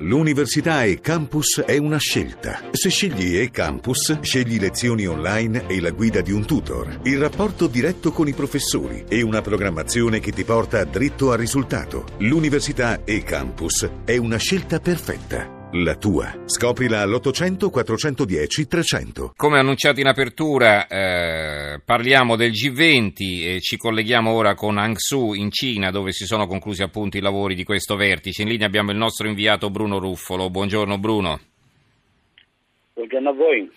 L'università e campus è una scelta. Se scegli e campus, scegli lezioni online e la guida di un tutor, il rapporto diretto con i professori e una programmazione che ti porta dritto al risultato. L'università e campus è una scelta perfetta. La tua. Scoprila all'800 410 300. Come annunciato in apertura, eh, parliamo del G20 e ci colleghiamo ora con Hangzhou in Cina, dove si sono conclusi appunto i lavori di questo vertice. In linea abbiamo il nostro inviato Bruno Ruffolo. Buongiorno Bruno. Buongiorno a voi.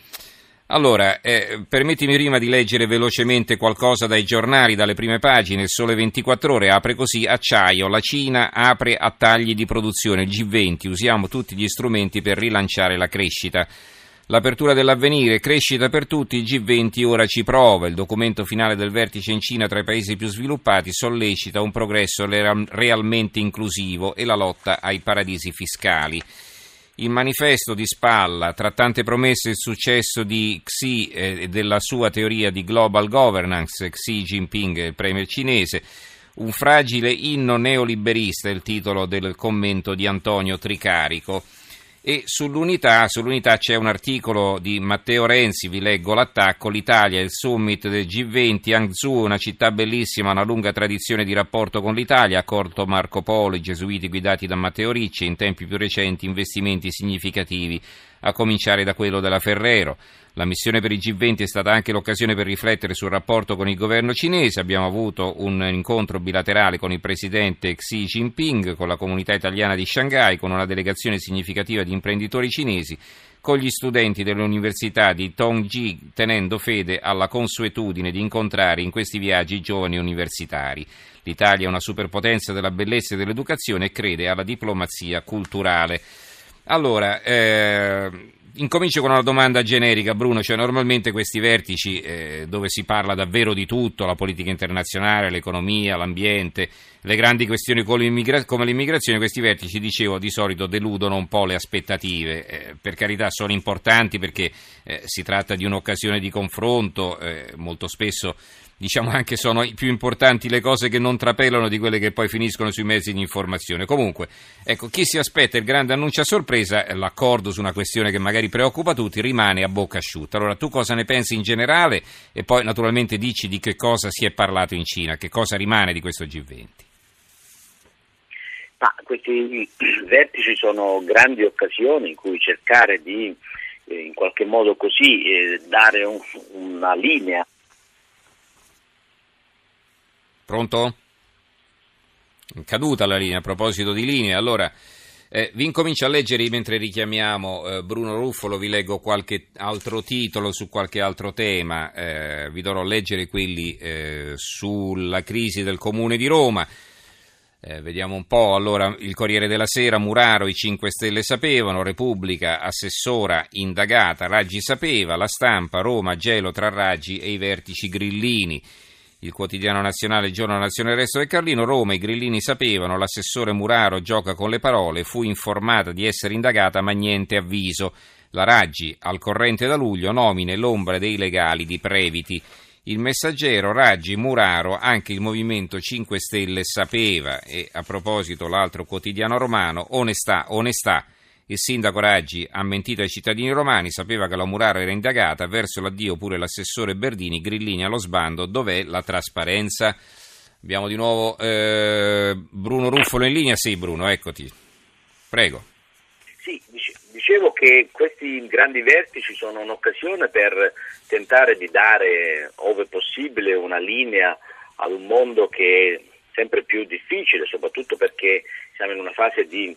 Allora, eh, permettimi prima di leggere velocemente qualcosa dai giornali, dalle prime pagine. Il Sole 24 Ore apre così: Acciaio, la Cina apre a tagli di produzione. G20, usiamo tutti gli strumenti per rilanciare la crescita. L'apertura dell'avvenire, crescita per tutti, il G20 ora ci prova. Il documento finale del vertice in Cina tra i paesi più sviluppati sollecita un progresso realmente inclusivo e la lotta ai paradisi fiscali. Il manifesto di spalla, tra tante promesse, il successo di Xi e della sua teoria di global governance, Xi Jinping, il premier cinese, un fragile inno neoliberista, il titolo del commento di Antonio Tricarico. E sull'unità, sull'unità, c'è un articolo di Matteo Renzi, vi leggo l'attacco, l'Italia, il summit del G20, Hangzhou, una città bellissima, una lunga tradizione di rapporto con l'Italia, accorto Marco Polo, i gesuiti guidati da Matteo Ricci, in tempi più recenti investimenti significativi, a cominciare da quello della Ferrero. La missione per i G20 è stata anche l'occasione per riflettere sul rapporto con il governo cinese. Abbiamo avuto un incontro bilaterale con il presidente Xi Jinping, con la comunità italiana di Shanghai, con una delegazione significativa di imprenditori cinesi, con gli studenti dell'università di Tongji, tenendo fede alla consuetudine di incontrare in questi viaggi giovani universitari. L'Italia è una superpotenza della bellezza e dell'educazione e crede alla diplomazia culturale. Allora, eh, Incomincio con una domanda generica, Bruno. Cioè, normalmente questi vertici, eh, dove si parla davvero di tutto, la politica internazionale, l'economia, l'ambiente, le grandi questioni come l'immigrazione, questi vertici, dicevo, di solito deludono un po' le aspettative. Eh, per carità, sono importanti perché eh, si tratta di un'occasione di confronto, eh, molto spesso diciamo anche sono più importanti le cose che non trapelano di quelle che poi finiscono sui mezzi di informazione. Comunque, ecco, chi si aspetta il grande annuncio a sorpresa, l'accordo su una questione che magari preoccupa tutti, rimane a bocca asciutta. Allora, tu cosa ne pensi in generale e poi naturalmente dici di che cosa si è parlato in Cina, che cosa rimane di questo G20? Ma questi vertici sono grandi occasioni in cui cercare di eh, in qualche modo così eh, dare un, una linea Pronto? Caduta la linea, a proposito di linea. Allora, eh, vi incomincio a leggere mentre richiamiamo eh, Bruno Ruffolo, vi leggo qualche altro titolo su qualche altro tema, eh, vi dovrò leggere quelli eh, sulla crisi del Comune di Roma. Eh, vediamo un po', allora il Corriere della Sera, Muraro, i 5 Stelle sapevano, Repubblica, assessora indagata, Raggi sapeva, la stampa, Roma, gelo tra Raggi e i vertici grillini. Il quotidiano nazionale Giorno Nazione Resto del Carlino, Roma, i grillini sapevano, l'assessore Muraro gioca con le parole, fu informata di essere indagata ma niente avviso. La Raggi, al corrente da luglio, nomine l'ombra dei legali di Previti. Il messaggero Raggi Muraro, anche il Movimento 5 Stelle sapeva, e a proposito l'altro quotidiano romano, onestà, onestà. Il sindaco Raggi ha mentito ai cittadini romani, sapeva che la Muraro era indagata, verso l'addio pure l'assessore Berdini, grillini allo sbando, dov'è la trasparenza? Abbiamo di nuovo eh, Bruno Ruffolo in linea, sì Bruno, eccoti, prego. Sì, dicevo che questi grandi vertici sono un'occasione per tentare di dare, ove possibile, una linea ad un mondo che è sempre più difficile, soprattutto perché siamo in una fase di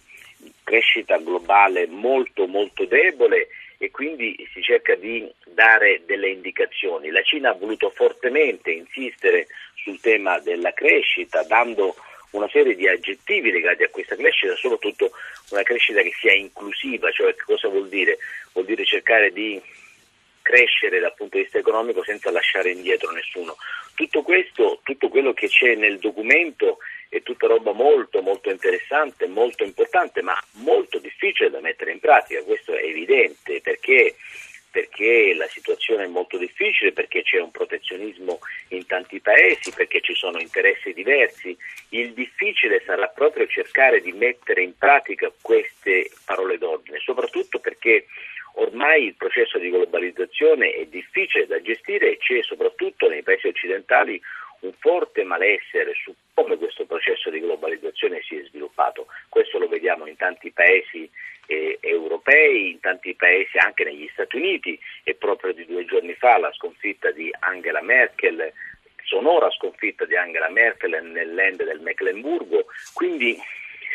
crescita globale molto molto debole e quindi si cerca di dare delle indicazioni. La Cina ha voluto fortemente insistere sul tema della crescita, dando una serie di aggettivi legati a questa crescita, soprattutto una crescita che sia inclusiva, cioè che cosa vuol dire? Vuol dire cercare di crescere dal punto di vista economico senza lasciare indietro nessuno. Tutto questo, tutto quello che c'è nel documento è tutta roba molto molto interessante, molto importante, ma molto difficile da mettere in pratica, questo è evidente perché perché la situazione è molto difficile, perché c'è un protezionismo in tanti paesi, perché ci sono interessi diversi. Il difficile sarà proprio cercare di mettere in pratica queste parole d'ordine, soprattutto perché ormai il processo di globalizzazione è difficile da gestire e c'è soprattutto nei paesi occidentali un forte malessere su come questo processo di globalizzazione si è sviluppato. Questo lo vediamo in tanti paesi eh, europei, in tanti paesi anche negli Stati Uniti e proprio di due giorni fa la sconfitta di Angela Merkel, sonora sconfitta di Angela Merkel nell'end del Mecklenburgo. Quindi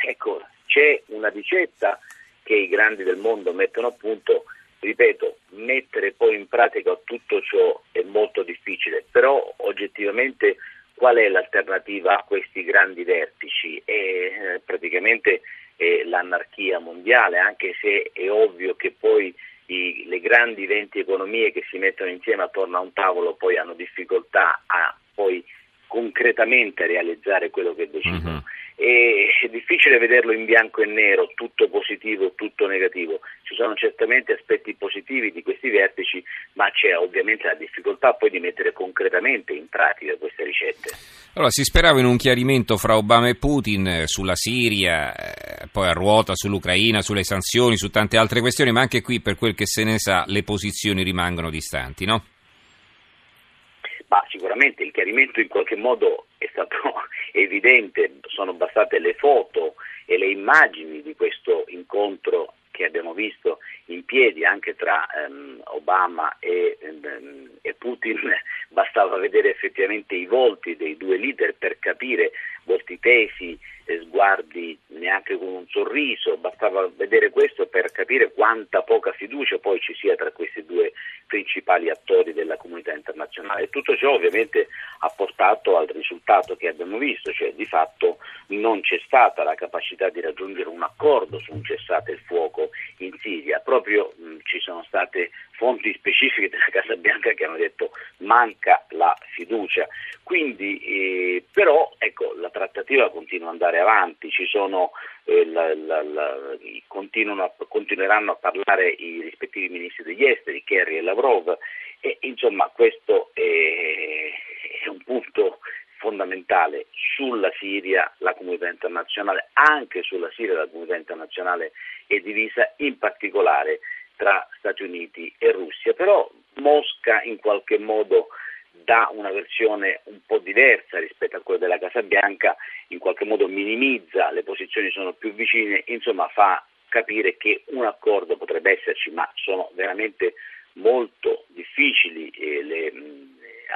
ecco, c'è una ricetta che i grandi del mondo mettono a punto ripeto, mettere poi in pratica tutto ciò è molto difficile, però oggettivamente qual è l'alternativa a questi grandi vertici? È eh, praticamente eh, l'anarchia mondiale, anche se è ovvio che poi i, le grandi 20 economie che si mettono insieme attorno a un tavolo poi hanno difficoltà a poi concretamente realizzare quello che decidono. Uh-huh e è difficile vederlo in bianco e nero, tutto positivo, tutto negativo. Ci sono certamente aspetti positivi di questi vertici, ma c'è ovviamente la difficoltà poi di mettere concretamente in pratica queste ricette. Allora, si sperava in un chiarimento fra Obama e Putin eh, sulla Siria, eh, poi a ruota sull'Ucraina, sulle sanzioni, su tante altre questioni, ma anche qui, per quel che se ne sa, le posizioni rimangono distanti, no? Ma sicuramente il chiarimento in qualche modo è stato evidente, sono bastate le foto e le immagini di questo incontro che abbiamo visto in piedi anche tra um, Obama e, um, e, Putin, bastava vedere effettivamente i volti dei due leader per capire volti tesi, eh, sguardi neanche con un sorriso, bastava vedere questo per capire quanta poca fiducia poi ci sia tra questi due principali attori della comunità internazionale. Tutto ciò ovviamente ha portato al risultato che abbiamo visto, cioè di fatto non c'è stata la capacità di raggiungere un accordo su un cessate il fuoco in Siria, proprio mh, ci sono state fonti specifiche della Casa Bianca che hanno detto manca la fiducia. Quindi, eh, però ecco, la trattativa continua ad andare avanti, sono, eh, la, la, la, continueranno a parlare i rispettivi ministri degli esteri, Kerry e Lavrov, e insomma questo è, è un punto fondamentale sulla Siria la comunità internazionale, anche sulla Siria la comunità internazionale è divisa in particolare tra Stati Uniti e Russia, però Mosca in qualche modo dà una versione un po' diversa rispetto a quella della Casa Bianca, in qualche modo minimizza, le posizioni sono più vicine, insomma fa capire che un accordo potrebbe esserci, ma sono veramente molto difficili eh, le,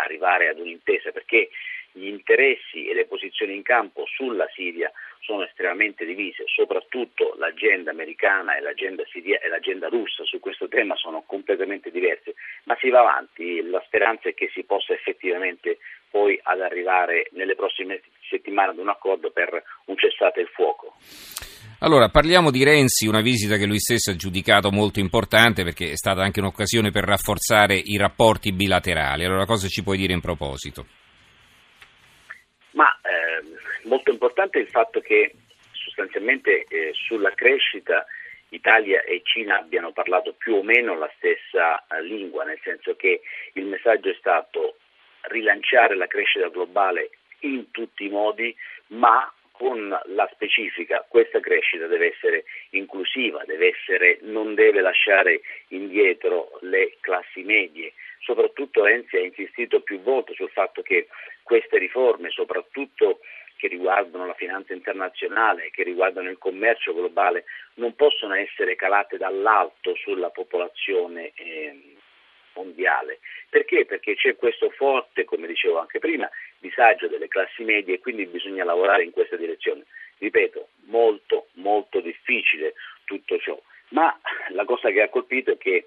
arrivare ad un'intesa perché gli interessi e le posizioni in campo sulla Siria sono estremamente divise, soprattutto l'agenda americana e l'agenda, siria, e l'agenda russa su questo tema sono completamente diverse, ma si va avanti, la speranza è che si possa effettivamente poi ad arrivare nelle prossime settimane ad un accordo per un cessate il fuoco. Allora, parliamo di Renzi, una visita che lui stesso ha giudicato molto importante perché è stata anche un'occasione per rafforzare i rapporti bilaterali. Allora, cosa ci puoi dire in proposito? Ma eh, molto importante il fatto che sostanzialmente eh, sulla crescita Italia e Cina abbiano parlato più o meno la stessa eh, lingua, nel senso che il messaggio è stato rilanciare la crescita globale in tutti i modi, ma con la specifica questa crescita deve essere inclusiva, deve essere, non deve lasciare indietro le classi medie. Soprattutto Renzi ha insistito più volte sul fatto che queste riforme, soprattutto che riguardano la finanza internazionale, che riguardano il commercio globale, non possono essere calate dall'alto sulla popolazione eh, mondiale. Perché? Perché c'è questo forte, come dicevo anche prima, disagio delle classi medie e quindi bisogna lavorare in questa direzione. Ripeto, molto, molto difficile tutto ciò. Ma la cosa che ha colpito è che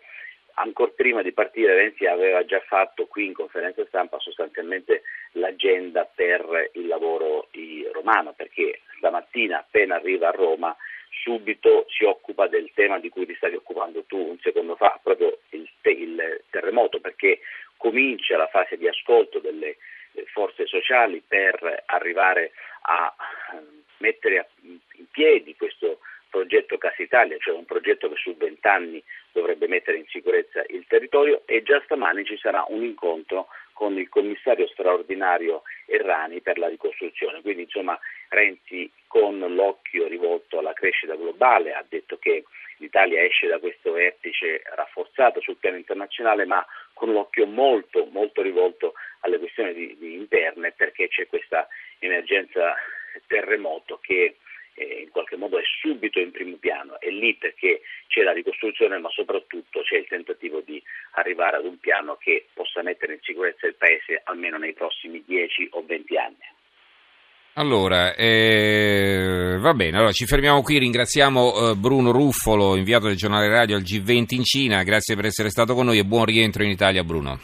ancora prima di partire Renzi aveva già fatto qui in conferenza stampa sostanzialmente l'agenda per il lavoro romano, perché stamattina appena arriva a Roma subito si occupa del tema di cui ti stavi occupando tu un secondo fa, proprio il, il terremoto, perché comincia la fase di ascolto delle eh, forze sociali per arrivare a eh, mettere in piedi questo progetto Casa Italia, cioè un progetto che su vent'anni dovrebbe mettere in sicurezza il territorio e già stamani ci sarà un incontro con il commissario straordinario Errani per la ricostruzione. Quindi insomma Renzi con l'occhio rivolto alla crescita globale ha detto che l'Italia esce da questo vertice rafforzato sul piano internazionale ma con l'occhio molto, molto rivolto alle questioni di, di interne perché c'è questa emergenza terremoto che eh, in qualche modo è subito in primo piano, è lì perché c'è la ricostruzione ma soprattutto c'è il tentativo di arrivare ad un piano che possa mettere in sicurezza il Paese almeno nei prossimi 10 o 20 anni. Allora, eh, va bene, allora ci fermiamo qui, ringraziamo eh, Bruno Ruffolo, inviato del giornale radio al G20 in Cina, grazie per essere stato con noi e buon rientro in Italia Bruno.